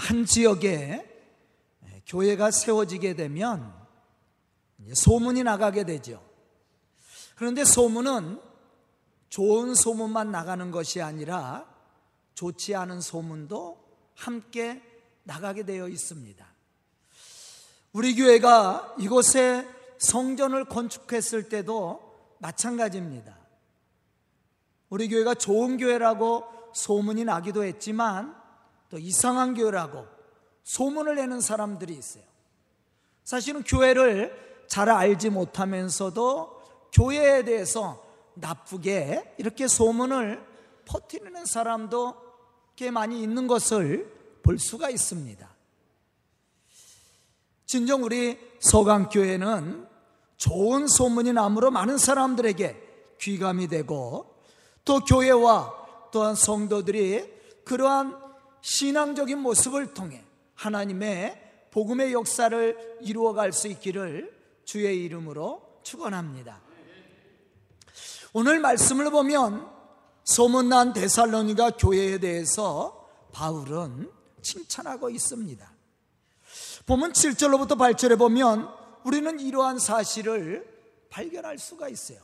한 지역에 교회가 세워지게 되면 소문이 나가게 되죠. 그런데 소문은 좋은 소문만 나가는 것이 아니라 좋지 않은 소문도 함께 나가게 되어 있습니다. 우리 교회가 이곳에 성전을 건축했을 때도 마찬가지입니다. 우리 교회가 좋은 교회라고 소문이 나기도 했지만 또 이상한 교회라고 소문을 내는 사람들이 있어요. 사실은 교회를 잘 알지 못하면서도 교회에 대해서 나쁘게 이렇게 소문을 퍼뜨리는 사람도 꽤 많이 있는 것을 볼 수가 있습니다. 진정 우리 서강교회는 좋은 소문이 나므로 많은 사람들에게 귀감이 되고 또 교회와 또한 성도들이 그러한 신앙적인 모습을 통해 하나님의 복음의 역사를 이루어갈 수 있기를 주의 이름으로 축원합니다. 오늘 말씀을 보면 소문난 데살로니가 교회에 대해서 바울은 칭찬하고 있습니다. 보면 7절로부터 8절에 보면 우리는 이러한 사실을 발견할 수가 있어요.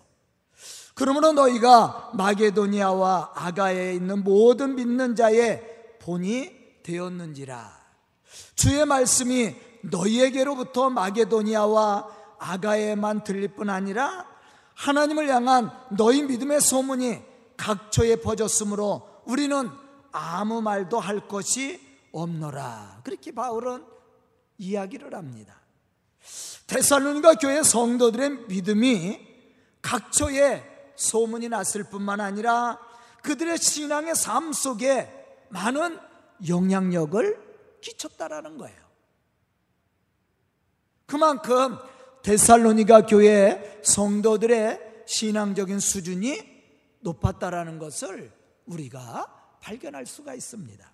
그러므로 너희가 마게도니아와 아가에 있는 모든 믿는 자의 본이 되었는지라. 주의 말씀이 너희에게로부터 마게도니아와 아가에만 들릴 뿐 아니라 하나님을 향한 너희 믿음의 소문이 각처에 퍼졌으므로 우리는 아무 말도 할 것이 없노라. 그렇게 바울은 이야기를 합니다. 데살로니가 교회 성도들의 믿음이 각처에 소문이 났을 뿐만 아니라 그들의 신앙의 삶 속에 많은 영향력을 끼쳤다라는 거예요. 그만큼 데살로니가 교회 성도들의 신앙적인 수준이 높았다라는 것을 우리가 발견할 수가 있습니다.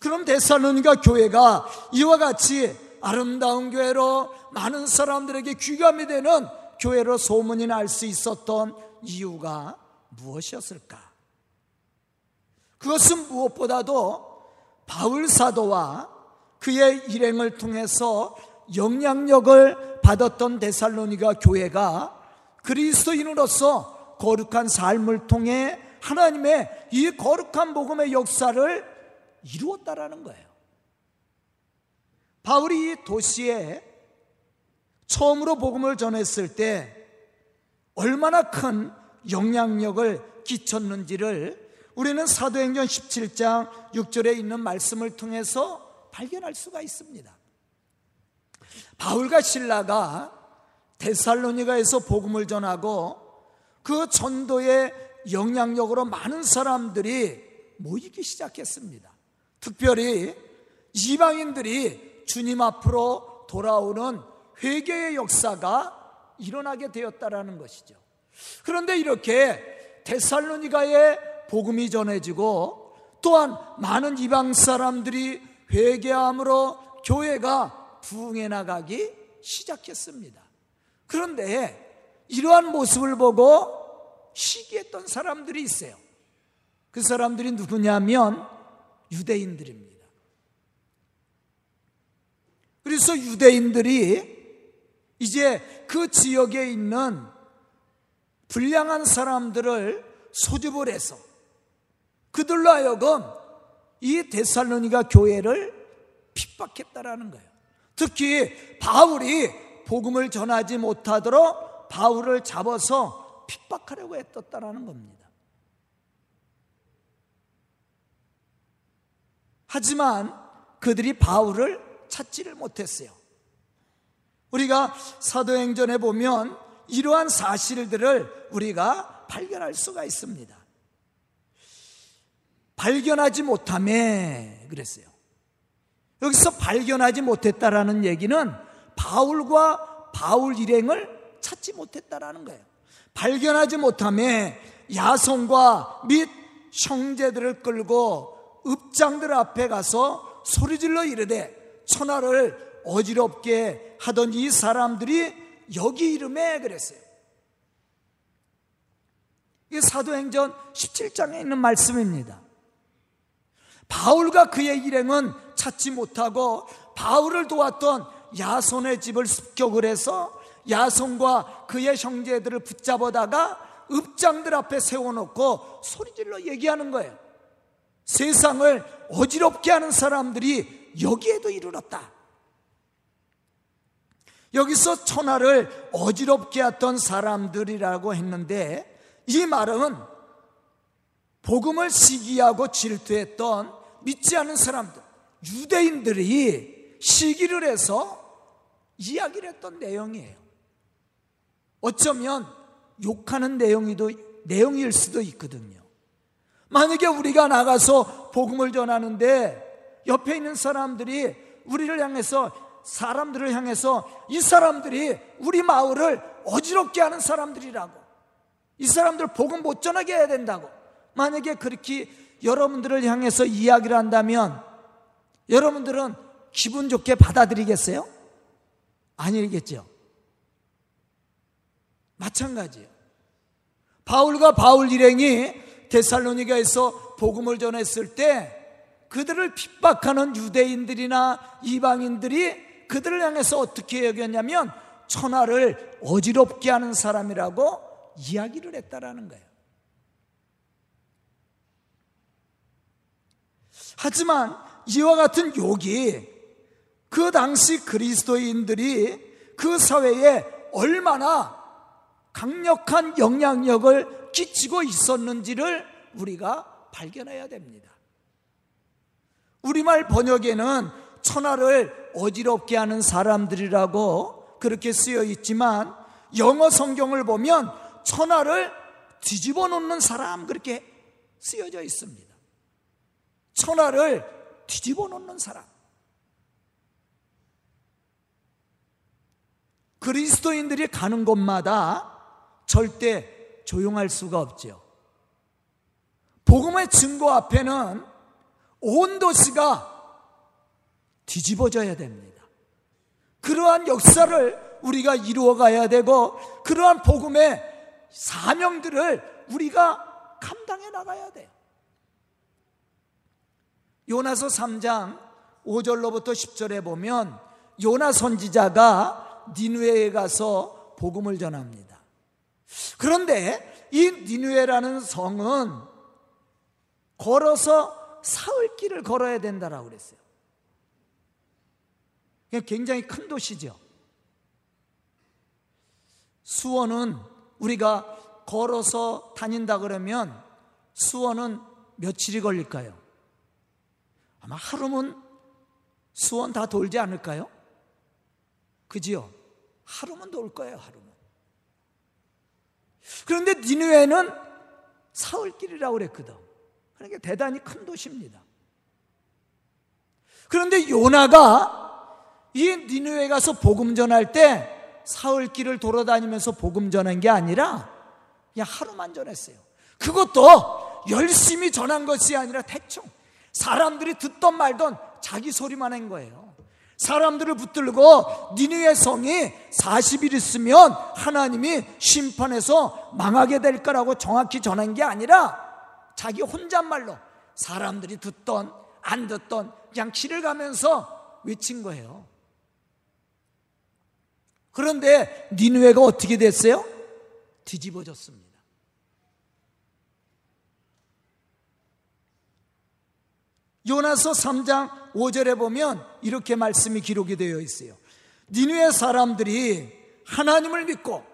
그럼 데살로니가 교회가 이와 같이 아름다운 교회로 많은 사람들에게 귀감이 되는 교회로 소문이 날 수 있었던 이유가 무엇이었을까? 그것은 무엇보다도 바울 사도와 그의 일행을 통해서 영향력을 받았던 데살로니가 교회가 그리스도인으로서 거룩한 삶을 통해 하나님의 이 거룩한 복음의 역사를 이루었다라는 거예요. 바울이 이 도시에 처음으로 복음을 전했을 때 얼마나 큰 영향력을 끼쳤는지를 우리는 사도행전 17장 6절에 있는 말씀을 통해서 발견할 수가 있습니다. 바울과 신라가 데살로니가에서 복음을 전하고 그 전도의 영향력으로 많은 사람들이 모이기 시작했습니다. 특별히 이방인들이 주님 앞으로 돌아오는 회개의 역사가 일어나게 되었다라는 것이죠. 그런데 이렇게 데살로니가의 복음이 전해지고 또한 많은 이방 사람들이 회개함으로 교회가 부흥해 나가기 시작했습니다. 그런데 이러한 모습을 보고 시기했던 사람들이 있어요. 그 사람들이 누구냐면 유대인들입니다. 그래서 유대인들이 이제 그 지역에 있는 불량한 사람들을 소집을 해서 그들로 하여금 이 데살로니가 교회를 핍박했다라는 거예요. 특히 바울이 복음을 전하지 못하도록 바울을 잡아서 핍박하려고 했었다라는 겁니다. 하지만 그들이 바울을 찾지를 못했어요. 우리가 사도행전에 보면 이러한 사실들을 우리가 발견할 수가 있습니다. 발견하지 못함에 그랬어요. 여기서 발견하지 못했다라는 얘기는 바울과 바울 일행을 찾지 못했다라는 거예요. 발견하지 못함에 야성과 및 형제들을 끌고 읍장들 앞에 가서 소리질러 이르되 천하를 어지럽게 하던 이 사람들이 여기 이름에 그랬어요. 이게 사도행전 17장에 있는 말씀입니다. 바울과 그의 일행은 찾지 못하고 바울을 도왔던 야손의 집을 습격을 해서 야손과 그의 형제들을 붙잡아다가 읍장들 앞에 세워놓고 소리질러 얘기하는 거예요. 세상을 어지럽게 하는 사람들이 여기에도 이르렀다. 여기서 천하를 어지럽게 했던 사람들이라고 했는데 이 말은 복음을 시기하고 질투했던 믿지 않은 사람들, 유대인들이 시기를 해서 이야기를 했던 내용이에요. 어쩌면 욕하는 내용이도, 내용일 수도 있거든요. 만약에 우리가 나가서 복음을 전하는데 옆에 있는 사람들이 우리를 향해서 사람들을 향해서 이 사람들이 우리 마을을 어지럽게 하는 사람들이라고 이 사람들 복음 못 전하게 해야 된다고 만약에 그렇게 여러분들을 향해서 이야기를 한다면 여러분들은 기분 좋게 받아들이겠어요? 아니겠죠. 마찬가지예요. 바울과 바울 일행이 데살로니가에서 복음을 전했을 때 그들을 핍박하는 유대인들이나 이방인들이 그들을 향해서 어떻게 여겼냐면 천하를 어지럽게 하는 사람이라고 이야기를 했다라는 거예요. 하지만 이와 같은 욕이 그 당시 그리스도인들이 그 사회에 얼마나 강력한 영향력을 끼치고 있었는지를 우리가 발견해야 됩니다. 우리말 번역에는 천하를 어지럽게 하는 사람들이라고 그렇게 쓰여 있지만 영어 성경을 보면 천하를 뒤집어 놓는 사람 그렇게 쓰여져 있습니다. 천하를 뒤집어 놓는 사람. 그리스도인들이 가는 곳마다 절대 조용할 수가 없죠. 복음의 증거 앞에는 온 도시가 뒤집어져야 됩니다. 그러한 역사를 우리가 이루어 가야 되고 그러한 복음의 사명들을 우리가 감당해 나가야 돼요. 요나서 3장 5절로부터 10절에 보면 요나 선지자가 니누에에 가서 복음을 전합니다. 그런데 이 니누에라는 성은 걸어서 사흘 길을 걸어야 된다라고 그랬어요. 굉장히 큰 도시죠. 수원은 우리가 걸어서 다닌다 그러면 수원은 며칠이 걸릴까요? 아마 하루면 수원 다 돌지 않을까요? 그지요? 하루면 돌 거예요, 하루면. 그런데 니누에는 사흘길이라고 그랬거든. 그러니까 대단히 큰 도시입니다. 그런데 요나가 이 니누에 가서 복음 전할 때 사흘길을 돌아다니면서 복음 전한 게 아니라 그냥 하루만 전했어요. 그것도 열심히 전한 것이 아니라 대충 사람들이 듣던 말던 자기 소리만 한 거예요. 사람들을 붙들고 니누의 성이 40일 있으면 하나님이 심판해서 망하게 될 거라고 정확히 전한 게 아니라 자기 혼잣말로 사람들이 듣던 안 듣던 그냥 길을 가면서 외친 거예요. 그런데 니누에가 어떻게 됐어요? 뒤집어졌습니다. 요나서 3장 5절에 보면 이렇게 말씀이 기록이 되어 있어요. 니누의 사람들이 하나님을 믿고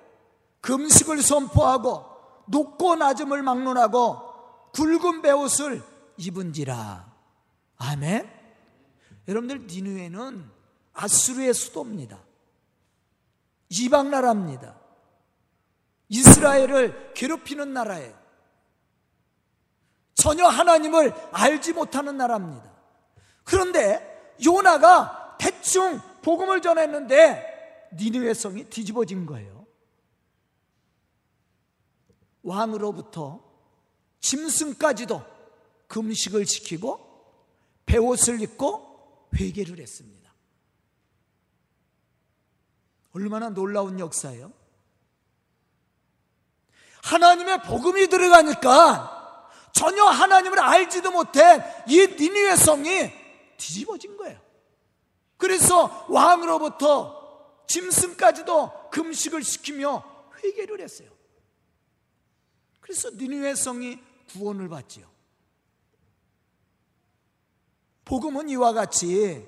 금식을 선포하고 높고 낮음을 막론하고 굵은 베옷을 입은지라. 아멘. 여러분들 니누에는 아수르의 수도입니다. 이방 나라입니다. 이스라엘을 괴롭히는 나라예요. 전혀 하나님을 알지 못하는 나라입니다. 그런데 요나가 대충 복음을 전했는데 니느웨 성이 뒤집어진 거예요. 왕으로부터 짐승까지도 금식을 지키고 배옷을 입고 회개를 했습니다. 얼마나 놀라운 역사예요? 하나님의 복음이 들어가니까 전혀 하나님을 알지도 못해 이 니니의 성이 뒤집어진 거예요. 그래서 왕으로부터 짐승까지도 금식을 시키며 회개를 했어요. 그래서 니누의 성이 구원을 받지요. 복음은 이와 같이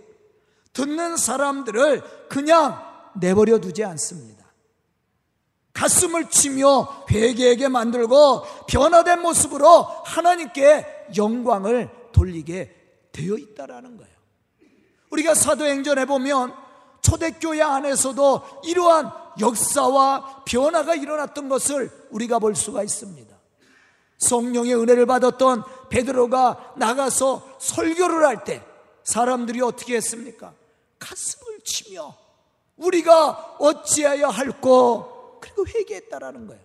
듣는 사람들을 그냥 내버려 두지 않습니다. 가슴을 치며 회개하게 만들고 변화된 모습으로 하나님께 영광을 돌리게 되어 있다라는 거예요. 우리가 사도행전에 보면 초대교회 안에서도 이러한 역사와 변화가 일어났던 것을 우리가 볼 수가 있습니다. 성령의 은혜를 받았던 베드로가 나가서 설교를 할 때 사람들이 어떻게 했습니까? 가슴을 치며 우리가 어찌하여 할꼬 그리고 회개했다라는 거예요.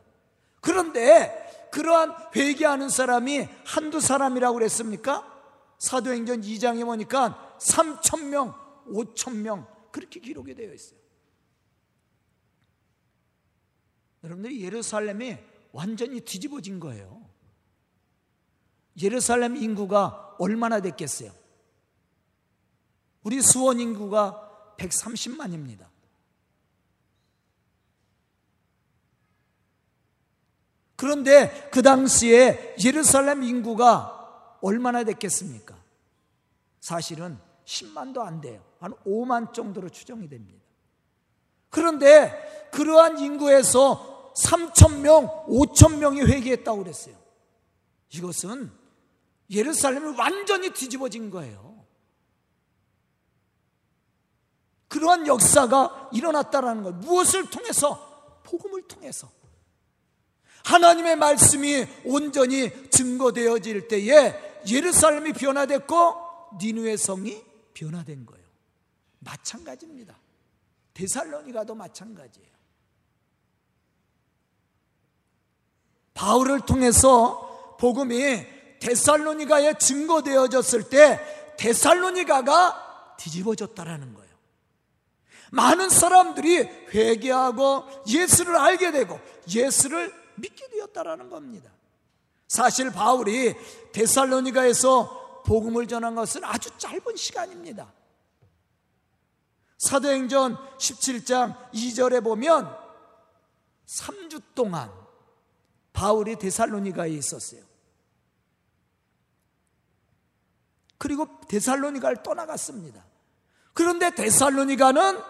그런데 그러한 회개하는 사람이 한두 사람이라고 그랬습니까? 사도행전 2장에 보니까 3천 명, 5천 명 그렇게 기록이 되어 있어요. 여러분들이 예루살렘이 완전히 뒤집어진 거예요. 예루살렘 인구가 얼마나 됐겠어요? 우리 수원 인구가 130만입니다. 그런데 그 당시에 예루살렘 인구가 얼마나 됐겠습니까? 사실은 10만도 안 돼요. 한 5만 정도로 추정이 됩니다. 그런데 그러한 인구에서 3천 명, 5천 명이 회개했다고 그랬어요. 이것은 예루살렘이 완전히 뒤집어진 거예요. 그러한 역사가 일어났다라는 것. 무엇을 통해서? 복음을 통해서. 하나님의 말씀이 온전히 증거되어질 때에 예루살렘이 변화됐고 니누의 성이 변화된 거예요. 마찬가지입니다. 데살로니가도 마찬가지예요. 바울을 통해서 복음이 데살로니가에 증거되어졌을 때 데살로니가가 뒤집어졌다라는 거예요. 많은 사람들이 회개하고 예수를 알게 되고 예수를 믿게 되었다라는 겁니다. 사실 바울이 데살로니가에서 복음을 전한 것은 아주 짧은 시간입니다. 사도행전 17장 2절에 보면 3주 동안 바울이 데살로니가에 있었어요. 그리고 데살로니가를 떠나갔습니다. 그런데 데살로니가는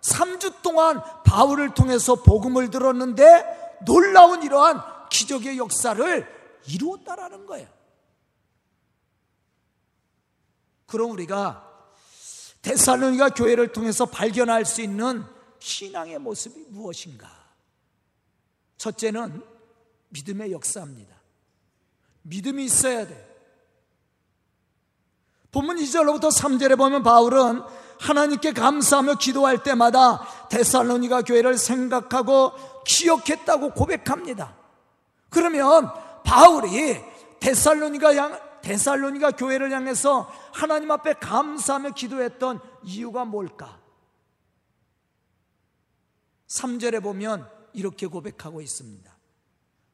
3주 동안 바울을 통해서 복음을 들었는데 놀라운 이러한 기적의 역사를 이루었다라는 거예요. 그럼 우리가 데살로니가 교회를 통해서 발견할 수 있는 신앙의 모습이 무엇인가? 첫째는 믿음의 역사입니다. 믿음이 있어야 돼. 본문 2절로부터 3절에 보면 바울은 하나님께 감사하며 기도할 때마다 데살로니가 교회를 생각하고 기억했다고 고백합니다. 그러면 바울이 데살로니가 양, 데살로니가 교회를 향해서 하나님 앞에 감사하며 기도했던 이유가 뭘까? 3절에 보면 이렇게 고백하고 있습니다.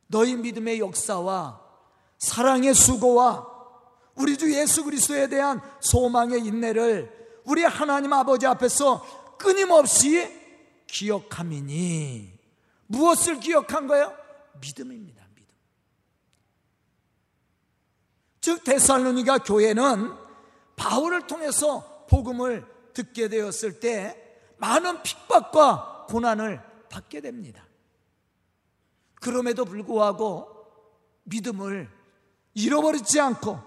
너희 믿음의 역사와 사랑의 수고와 우리 주 예수 그리스도에 대한 소망의 인내를 우리 하나님 아버지 앞에서 끊임없이 기억함이니 무엇을 기억한 거예요? 믿음입니다. 믿음. 즉 데살로니가 교회는 바울을 통해서 복음을 듣게 되었을 때 많은 핍박과 고난을 받게 됩니다. 그럼에도 불구하고 믿음을 잃어버리지 않고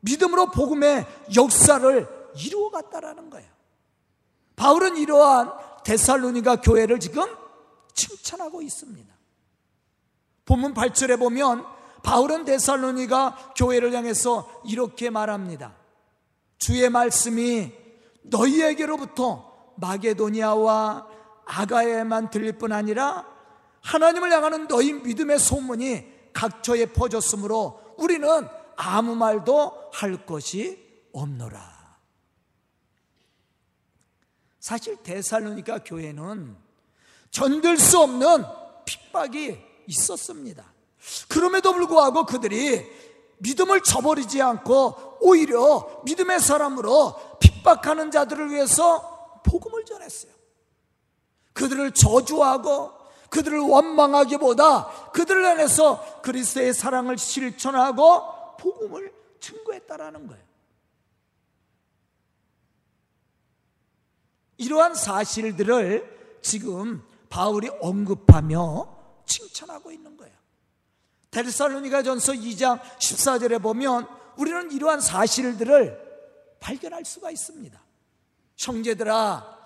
믿음으로 복음의 역사를 이루어갔다라는 거예요. 바울은 이러한 데살로니가 교회를 지금 칭찬하고 있습니다. 본문 8절에 보면 바울은 데살로니가 교회를 향해서 이렇게 말합니다. 주의 말씀이 너희에게로부터 마게도니아와 아가에만 들릴 뿐 아니라 하나님을 향하는 너희 믿음의 소문이 각처에 퍼졌으므로 우리는 아무 말도 할 것이 없노라. 사실 데살로니가 교회는 견딜 수 없는 핍박이 있었습니다. 그럼에도 불구하고 그들이 믿음을 저버리지 않고 오히려 믿음의 사람으로 핍박하는 자들을 위해서 복음을 전했어요. 그들을 저주하고 그들을 원망하기보다 그들을 안에서 그리스도의 사랑을 실천하고 복음을 증거했다라는 거예요. 이러한 사실들을 지금 바울이 언급하며 칭찬하고 있는 거예요. 데르살로니가 전서 2장 14절에 보면 우리는 이러한 사실들을 발견할 수가 있습니다. 형제들아,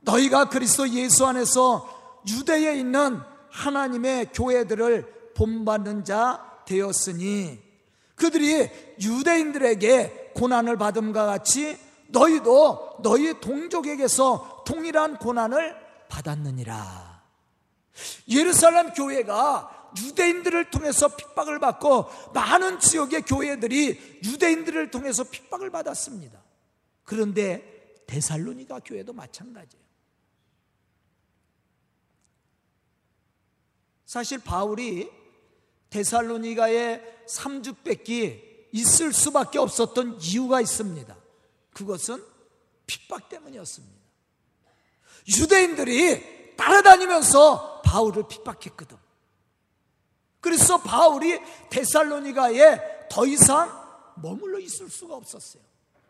너희가 그리스도 예수 안에서 유대에 있는 하나님의 교회들을 본받는 자 되었으니 그들이 유대인들에게 고난을 받음과 같이 너희도 너희 동족에게서 동일한 고난을 받았느니라. 예루살렘 교회가 유대인들을 통해서 핍박을 받고 많은 지역의 교회들이 유대인들을 통해서 핍박을 받았습니다. 그런데 데살로니가 교회도 마찬가지예요. 사실 바울이 데살로니가에 3주 뺏기 있을 수밖에 없었던 이유가 있습니다. 그것은 핍박 때문이었습니다. 유대인들이 따라다니면서 바울을 핍박했거든. 그래서 바울이 데살로니가에 더 이상 머물러 있을 수가 없었어요.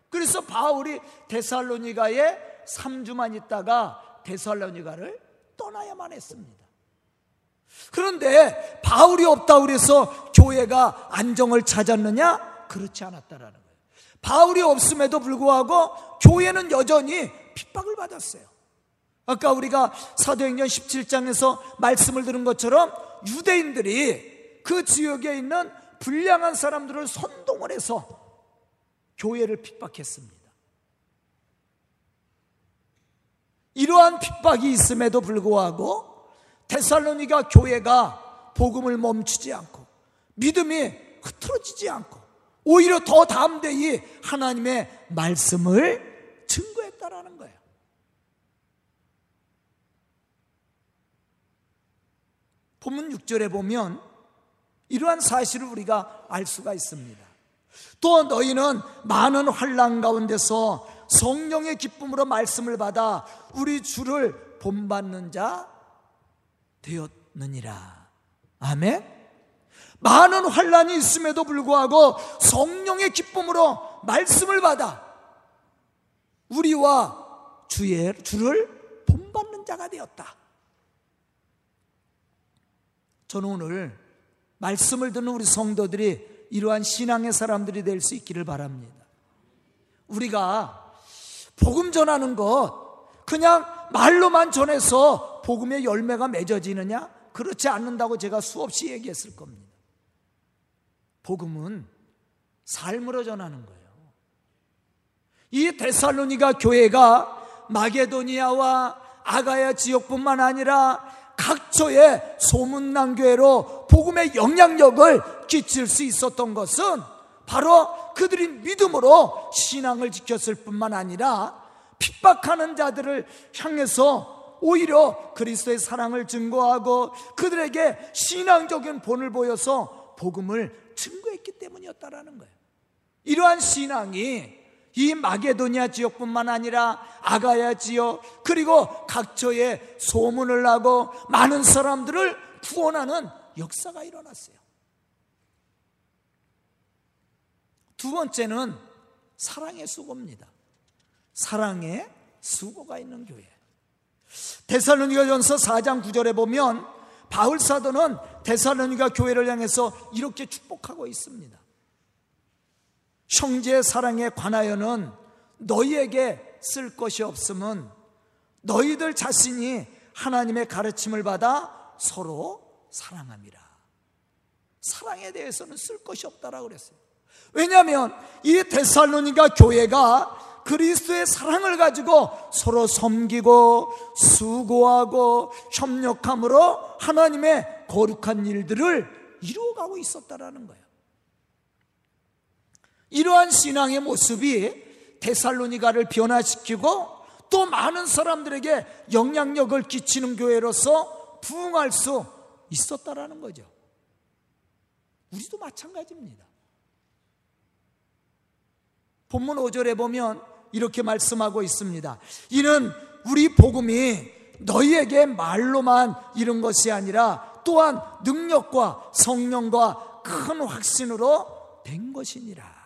그래서 바울이 데살로니가에 3주만 있다가 데살로니가를 떠나야만 했습니다. 그런데 바울이 없다 그래서 교회가 안정을 찾았느냐? 그렇지 않았다라는 거예요. 바울이 없음에도 불구하고 교회는 여전히 핍박을 받았어요. 아까 우리가 사도행전 17장에서 말씀을 들은 것처럼 유대인들이 그 지역에 있는 불량한 사람들을 선동을 해서 교회를 핍박했습니다. 이러한 핍박이 있음에도 불구하고 데살로니가 교회가 복음을 멈추지 않고 믿음이 흐트러지지 않고 오히려 더 담대히 하나님의 말씀을 증거했다라는 거예요. 본문 6절에 보면 이러한 사실을 우리가 알 수가 있습니다. 또 너희는 많은 환란 가운데서 성령의 기쁨으로 말씀을 받아 우리 주를 본받는 자 되었느니라. 아멘. 많은 환란이 있음에도 불구하고 성령의 기쁨으로 말씀을 받아 우리와 주의 주를 본받는 자가 되었다. 저는 오늘 말씀을 듣는 우리 성도들이 이러한 신앙의 사람들이 될 수 있기를 바랍니다. 우리가 복음 전하는 것 그냥 말로만 전해서 복음의 열매가 맺어지느냐? 그렇지 않는다고 제가 수없이 얘기했을 겁니다. 복음은 삶으로 전하는 거예요. 이 데살로니가 교회가 마게도니아와 아가야 지역뿐만 아니라 각처의 소문난 교회로 복음의 영향력을 끼칠 수 있었던 것은 바로 그들이 믿음으로 신앙을 지켰을 뿐만 아니라 핍박하는 자들을 향해서 오히려 그리스도의 사랑을 증거하고 그들에게 신앙적인 본을 보여서 복음을 증거했기 때문이었다라는 거예요. 이러한 신앙이 이 마게도니아 지역뿐만 아니라 아가야 지역 그리고 각처에 소문을 나고 많은 사람들을 구원하는 역사가 일어났어요. 두 번째는 사랑의 수고입니다. 사랑의 수고가 있는 교회. 데살로니가 전서 4장 9절에 보면 바울 사도는 데살로니가 교회를 향해서 이렇게 축복하고 있습니다. 형제 사랑에 관하여는 너희에게 쓸 것이 없음은 너희들 자신이 하나님의 가르침을 받아 서로 사랑함이라. 사랑에 대해서는 쓸 것이 없다라고 그랬어요. 왜냐하면 이 데살로니가 교회가 그리스도의 사랑을 가지고 서로 섬기고 수고하고 협력함으로 하나님의 거룩한 일들을 이루어가고 있었다라는 거예요. 이러한 신앙의 모습이 데살로니가를 변화시키고 또 많은 사람들에게 영향력을 끼치는 교회로서 부흥할 수 있었다라는 거죠. 우리도 마찬가지입니다. 본문 5절에 보면 이렇게 말씀하고 있습니다. 이는 우리 복음이 너희에게 말로만 이런 것이 아니라 또한 능력과 성령과 큰 확신으로 된 것이니라.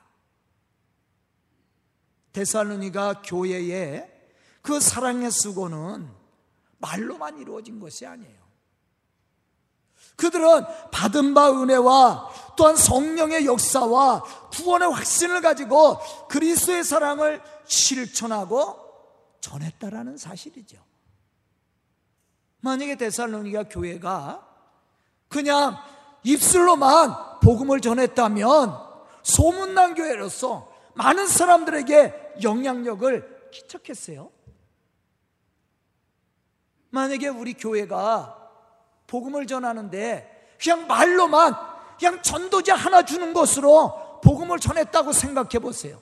데살로니가 교회에 그 사랑의 수고는 말로만 이루어진 것이 아니에요. 그들은 받은 바 은혜와 또한 성령의 역사와 구원의 확신을 가지고 그리스도의 사랑을 실천하고 전했다라는 사실이죠. 만약에 데살로니가 교회가 그냥 입술로만 복음을 전했다면 소문난 교회로서 많은 사람들에게 영향력을 끼쳤겠어요? 만약에 우리 교회가 복음을 전하는데 그냥 말로만 그냥 전도자 하나 주는 것으로 복음을 전했다고 생각해 보세요.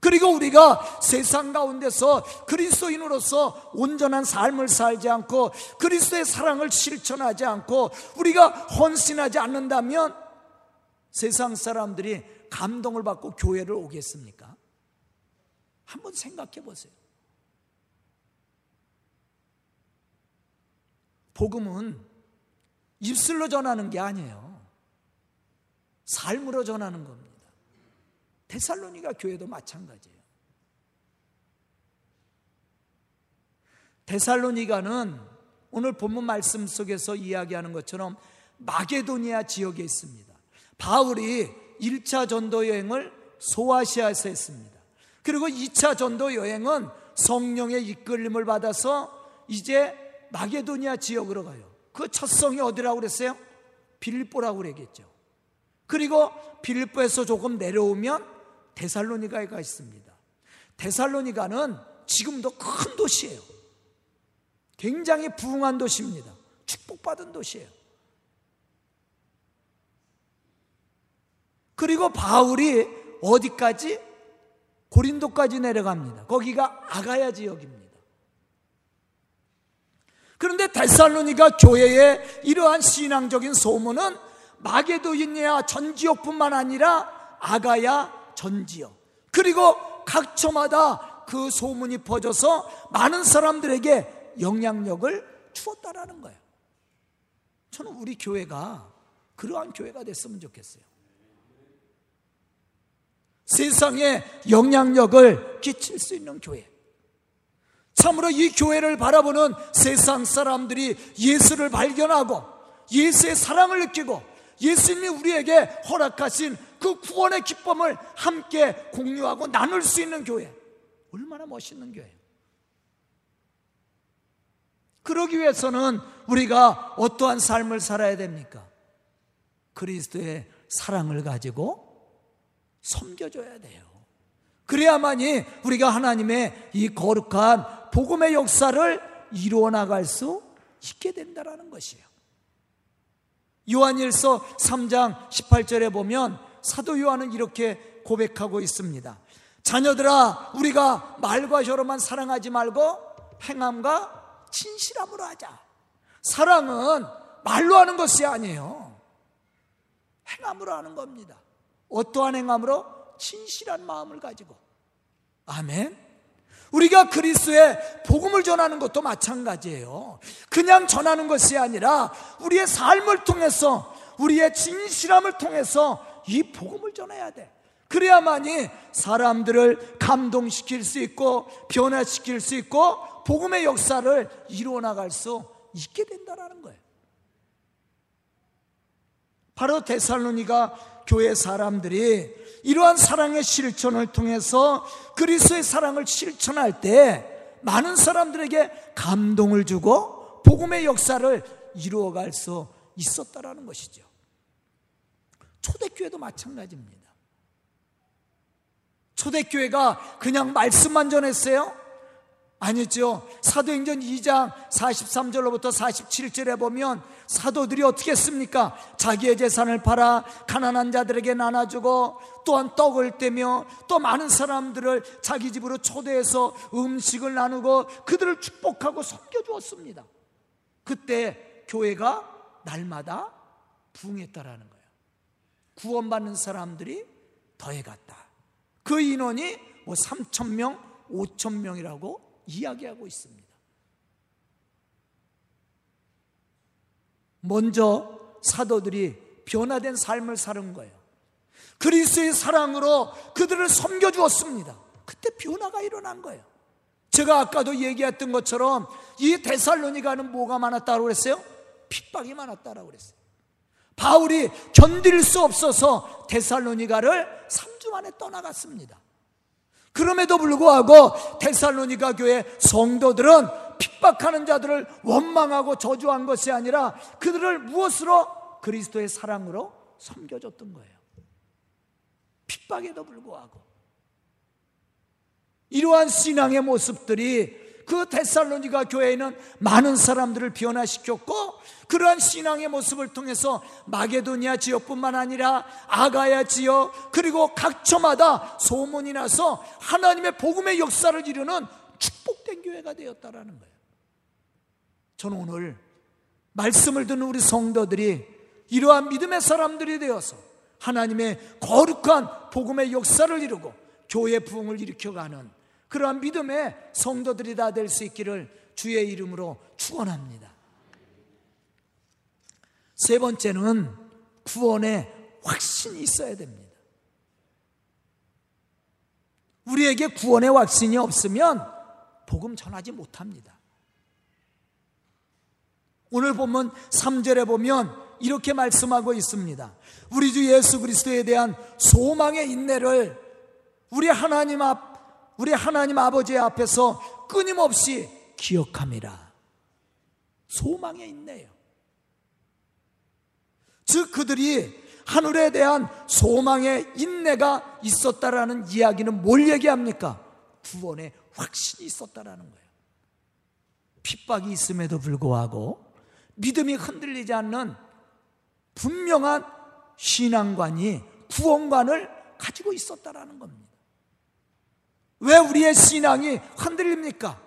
그리고 우리가 세상 가운데서 그리스도인으로서 온전한 삶을 살지 않고 그리스도의 사랑을 실천하지 않고 우리가 헌신하지 않는다면 세상 사람들이 감동을 받고 교회를 오겠습니까? 한번 생각해 보세요. 복음은 입술로 전하는 게 아니에요. 삶으로 전하는 겁니다. 데살로니가 교회도 마찬가지예요. 데살로니가는 오늘 본문 말씀 속에서 이야기하는 것처럼 마게도니아 지역에 있습니다. 바울이 1차 전도 여행을 소아시아에서 했습니다. 그리고 2차 전도 여행은 성령의 이끌림을 받아서 이제 마게도니아 지역으로 가요. 그 첫 성이 어디라고 그랬어요? 빌보라고 그랬겠죠. 그리고 빌보에서 조금 내려오면 데살로니가가 있습니다. 데살로니가는 지금도 큰 도시예요. 굉장히 부흥한 도시입니다. 축복받은 도시예요. 그리고 바울이 어디까지? 고린도까지 내려갑니다. 거기가 아가야 지역입니다. 그런데 데살로니가 교회의 이러한 신앙적인 소문은 마게도인야 전 지역뿐만 아니라 아가야 전 지역 그리고 각 처마다 그 소문이 퍼져서 많은 사람들에게 영향력을 주었다라는 거예요. 저는 우리 교회가 그러한 교회가 됐으면 좋겠어요. 세상에 영향력을 끼칠 수 있는 교회. 참으로 이 교회를 바라보는 세상 사람들이 예수를 발견하고 예수의 사랑을 느끼고 예수님이 우리에게 허락하신 그 구원의 기쁨을 함께 공유하고 나눌 수 있는 교회. 얼마나 멋있는 교회예요. 그러기 위해서는 우리가 어떠한 삶을 살아야 됩니까? 그리스도의 사랑을 가지고 섬겨줘야 돼요. 그래야만이 우리가 하나님의 이 거룩한 복음의 역사를 이루어 나갈 수 있게 된다라는 것이에요. 요한일서 3장 18절에 보면 사도 요한은 이렇게 고백하고 있습니다. 자녀들아, 우리가 말과 혀로만 사랑하지 말고 행함과 진실함으로 하자. 사랑은 말로 하는 것이 아니에요. 행함으로 하는 겁니다. 어떠한 행함으로? 진실한 마음을 가지고. 아멘. 우리가 그리스의 복음을 전하는 것도 마찬가지예요. 그냥 전하는 것이 아니라 우리의 삶을 통해서 우리의 진실함을 통해서 이 복음을 전해야 돼. 그래야만이 사람들을 감동시킬 수 있고 변화시킬 수 있고 복음의 역사를 이루어 나갈 수 있게 된다라는 거예요. 바로 데살로니가 교회 사람들이 이러한 사랑의 실천을 통해서 그리스도의 사랑을 실천할 때 많은 사람들에게 감동을 주고 복음의 역사를 이루어갈 수 있었다라는 것이죠. 초대교회도 마찬가지입니다. 초대교회가 그냥 말씀만 전했어요? 아니죠. 사도행전 2장 43절로부터 47절에 보면 사도들이 어떻게 했습니까? 자기의 재산을 팔아 가난한 자들에게 나눠주고 또한 떡을 떼며 또 많은 사람들을 자기 집으로 초대해서 음식을 나누고 그들을 축복하고 섬겨주었습니다. 그때 교회가 날마다 부흥했다라는 거예요. 구원받는 사람들이 더해갔다. 그 인원이 뭐 3천 명, 5천 명이라고 이야기하고 있습니다. 먼저 사도들이 변화된 삶을 사는 거예요. 그리스의 사랑으로 그들을 섬겨 주었습니다. 그때 변화가 일어난 거예요. 제가 아까도 얘기했던 것처럼 이 데살로니가는 뭐가 많았다고 그랬어요? 핍박이 많았다고 그랬어요. 바울이 견딜 수 없어서 데살로니가를 3주 만에 떠나갔습니다. 그럼에도 불구하고 데살로니가 교회 성도들은 핍박하는 자들을 원망하고 저주한 것이 아니라 그들을 무엇으로 그리스도의 사랑으로 섬겨줬던 거예요. 핍박에도 불구하고 이러한 신앙의 모습들이 그 데살로니가 교회에는 많은 사람들을 변화시켰고 그러한 신앙의 모습을 통해서 마게도니아 지역뿐만 아니라 아가야 지역 그리고 각 처마다 소문이 나서 하나님의 복음의 역사를 이루는 축복된 교회가 되었다라는 거예요. 저는 오늘 말씀을 듣는 우리 성도들이 이러한 믿음의 사람들이 되어서 하나님의 거룩한 복음의 역사를 이루고 교회 부흥을 일으켜가는 그러한 믿음의 성도들이 다 될 수 있기를 주의 이름으로 축원합니다. 세 번째는 구원의 확신이 있어야 됩니다. 우리에게 구원의 확신이 없으면 복음 전하지 못합니다. 오늘 보면 3절에 보면 이렇게 말씀하고 있습니다. 우리 주 예수 그리스도에 대한 소망의 인내를 우리 하나님 앞, 우리 하나님 아버지 앞에서 끊임없이 기억함이라. 소망의 인내요. 즉 그들이 하늘에 대한 소망의 인내가 있었다라는 이야기는 뭘 얘기합니까? 구원의 확신이 있었다라는 거예요. 핍박이 있음에도 불구하고 믿음이 흔들리지 않는 분명한 신앙관이 구원관을 가지고 있었다라는 겁니다. 왜 우리의 신앙이 흔들립니까?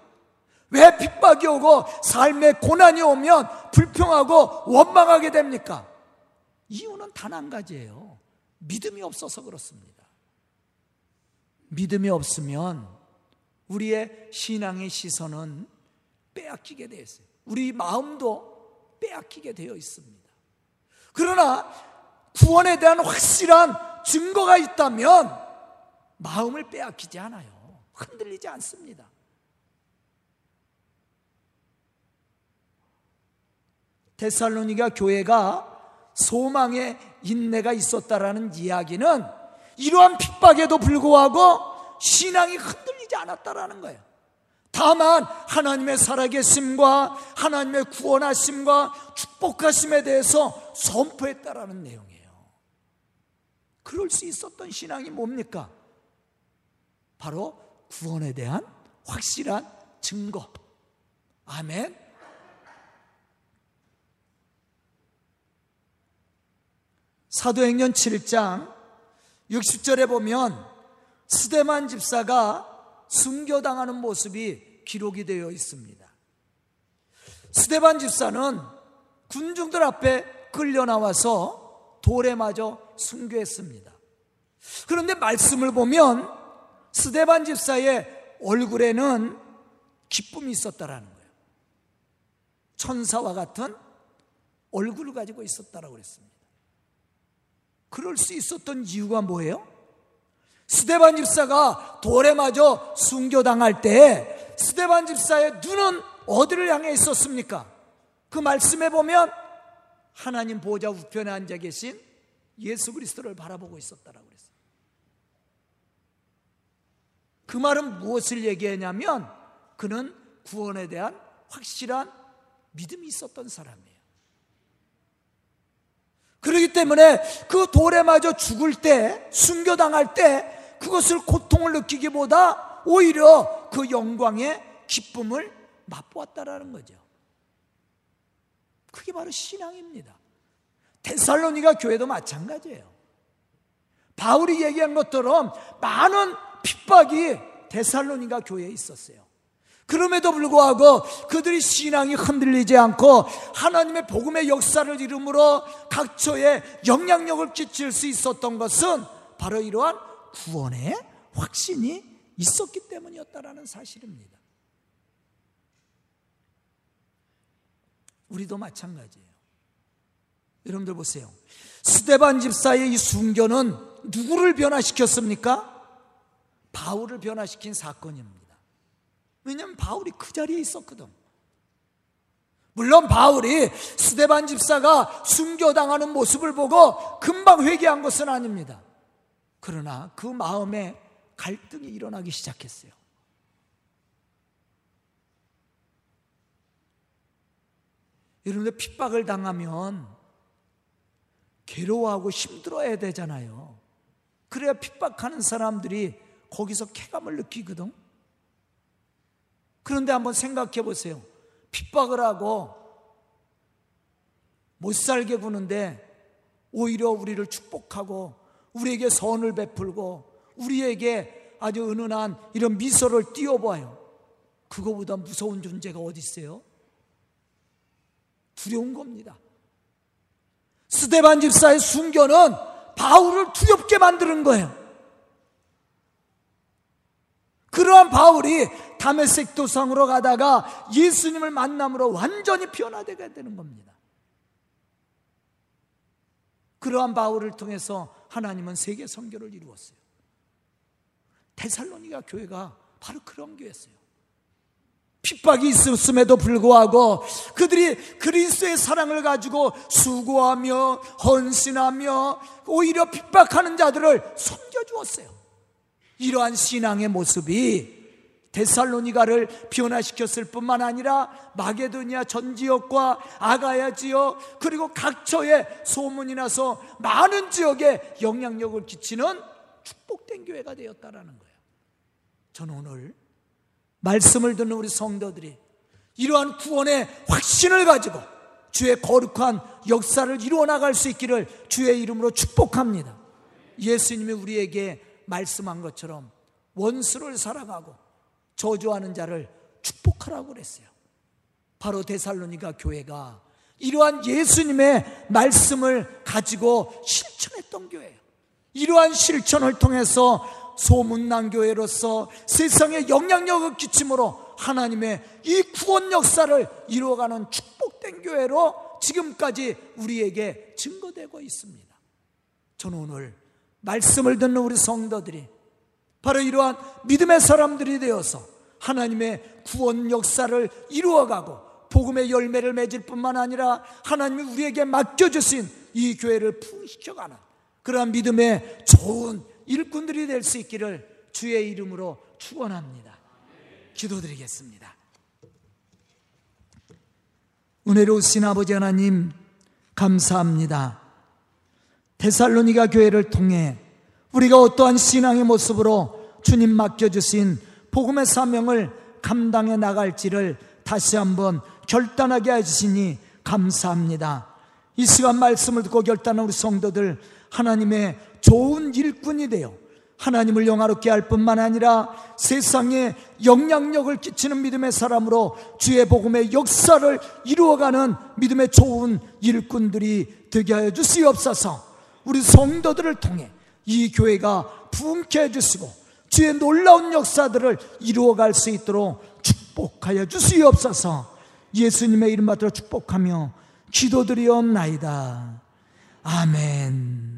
왜 핍박이 오고 삶의 고난이 오면 불평하고 원망하게 됩니까? 이유는 단 한 가지예요. 믿음이 없어서 그렇습니다. 믿음이 없으면 우리의 신앙의 시선은 빼앗기게 되어 있어요. 우리 마음도 빼앗기게 되어 있습니다. 그러나 구원에 대한 확실한 증거가 있다면 마음을 빼앗기지 않아요. 흔들리지 않습니다. 데살로니가 교회가 소망의 인내가 있었다라는 이야기는 이러한 핍박에도 불구하고 신앙이 흔들리지 않았다라는 거예요. 다만 하나님의 살아계심과 하나님의 구원하심과 축복하심에 대해서 선포했다라는 내용이에요. 그럴 수 있었던 신앙이 뭡니까? 바로 구원에 대한 확실한 증거. 아멘. 사도행전 7장 60절에 보면 스데만 집사가 순교당하는 모습이 기록이 되어 있습니다. 스데반 집사는 군중들 앞에 끌려 나와서 돌에 맞아 순교했습니다. 그런데 말씀을 보면 스데반 집사의 얼굴에는 기쁨이 있었다라는 거예요. 천사와 같은 얼굴을 가지고 있었다라고 그랬습니다. 그럴 수 있었던 이유가 뭐예요? 스데반 집사가 돌에 맞아 순교당할 때 스데반 집사의 눈은 어디를 향해 있었습니까? 그 말씀에 보면 하나님 보좌 우편에 앉아 계신 예수 그리스도를 바라보고 있었다라고 그랬어요. 그 말은 무엇을 얘기하냐면 그는 구원에 대한 확실한 믿음이 있었던 사람이에요. 그렇기 때문에 그 돌에 맞아 죽을 때, 순교당할 때 그것을 고통을 느끼기보다 오히려 그 영광의 기쁨을 맛보았다라는 거죠. 그게 바로 신앙입니다. 데살로니가 교회도 마찬가지예요. 바울이 얘기한 것처럼 많은 핍박이 데살로니가 교회에 있었어요. 그럼에도 불구하고 그들이 신앙이 흔들리지 않고 하나님의 복음의 역사를 이름으로 각처에 영향력을 끼칠 수 있었던 것은 바로 이러한 구원의 확신이 있었기 때문이었다라는 사실입니다. 우리도 마찬가지예요. 여러분들 보세요. 스테반 집사의 이 순교는 누구를 변화시켰습니까? 바울을 변화시킨 사건입니다. 왜냐하면 바울이 그 자리에 있었거든. 물론 바울이 스테반 집사가 순교당하는 모습을 보고 금방 회개한 것은 아닙니다. 그러나 그 마음에 갈등이 일어나기 시작했어요. 여러분들 핍박을 당하면 괴로워하고 힘들어야 되잖아요. 그래야 핍박하는 사람들이 거기서 쾌감을 느끼거든. 그런데 한번 생각해 보세요. 핍박을 하고 못 살게 구는데 오히려 우리를 축복하고 우리에게 선을 베풀고 우리에게 아주 은은한 이런 미소를 띄워봐요. 그거보다 무서운 존재가 어디 있어요? 두려운 겁니다. 스테반 집사의 순교는 바울을 두렵게 만드는 거예요. 그러한 바울이 다메섹 도상으로 가다가 예수님을 만남으로 완전히 변화되게 되는 겁니다. 그러한 바울을 통해서 하나님은 세계 선교를 이루었어요. 데살로니가 교회가 바로 그런 교회였어요. 핍박이 있었음에도 불구하고 그들이 그리스도의 사랑을 가지고 수고하며 헌신하며 오히려 핍박하는 자들을 섬겨 주었어요. 이러한 신앙의 모습이 데살로니가를 변화시켰을 뿐만 아니라 마게도니아 전 지역과 아가야 지역 그리고 각처에 소문이 나서 많은 지역에 영향력을 끼치는 축복된 교회가 되었다라는 거예요. 저는 오늘 말씀을 듣는 우리 성도들이 이러한 구원의 확신을 가지고 주의 거룩한 역사를 이루어 나갈 수 있기를 주의 이름으로 축복합니다. 예수님이 우리에게 말씀한 것처럼 원수를 사랑하고 저주하는 자를 축복하라고 그랬어요. 바로 데살로니가 교회가 이러한 예수님의 말씀을 가지고 실천했던 교회예요. 이러한 실천을 통해서 소문난 교회로서 세상에 영향력을 끼침으로 하나님의 이 구원 역사를 이루어가는 축복된 교회로 지금까지 우리에게 증거되고 있습니다. 저는 오늘 말씀을 듣는 우리 성도들이 바로 이러한 믿음의 사람들이 되어서 하나님의 구원 역사를 이루어가고 복음의 열매를 맺을 뿐만 아니라 하나님이 우리에게 맡겨주신 이 교회를 풍시켜가는 그러한 믿음의 좋은 일꾼들이 될 수 있기를 주의 이름으로 축원합니다. 기도드리겠습니다. 은혜로우신 아버지 하나님 감사합니다. 데살로니가 교회를 통해 우리가 어떠한 신앙의 모습으로 주님 맡겨주신 복음의 사명을 감당해 나갈지를 다시 한번 결단하게 해주시니 감사합니다. 이 시간 말씀을 듣고 결단한 우리 성도들 하나님의 좋은 일꾼이 되어 하나님을 영화롭게 할 뿐만 아니라 세상에 영향력을 끼치는 믿음의 사람으로 주의 복음의 역사를 이루어가는 믿음의 좋은 일꾼들이 되게 하여 주시옵소서 우리 성도들을 통해 이 교회가 부흥케 해주시고 주의 놀라운 역사들을 이루어갈 수 있도록 축복하여 주시옵소서 예수님의 이름 받들어 축복하며 기도드리옵나이다. 아멘.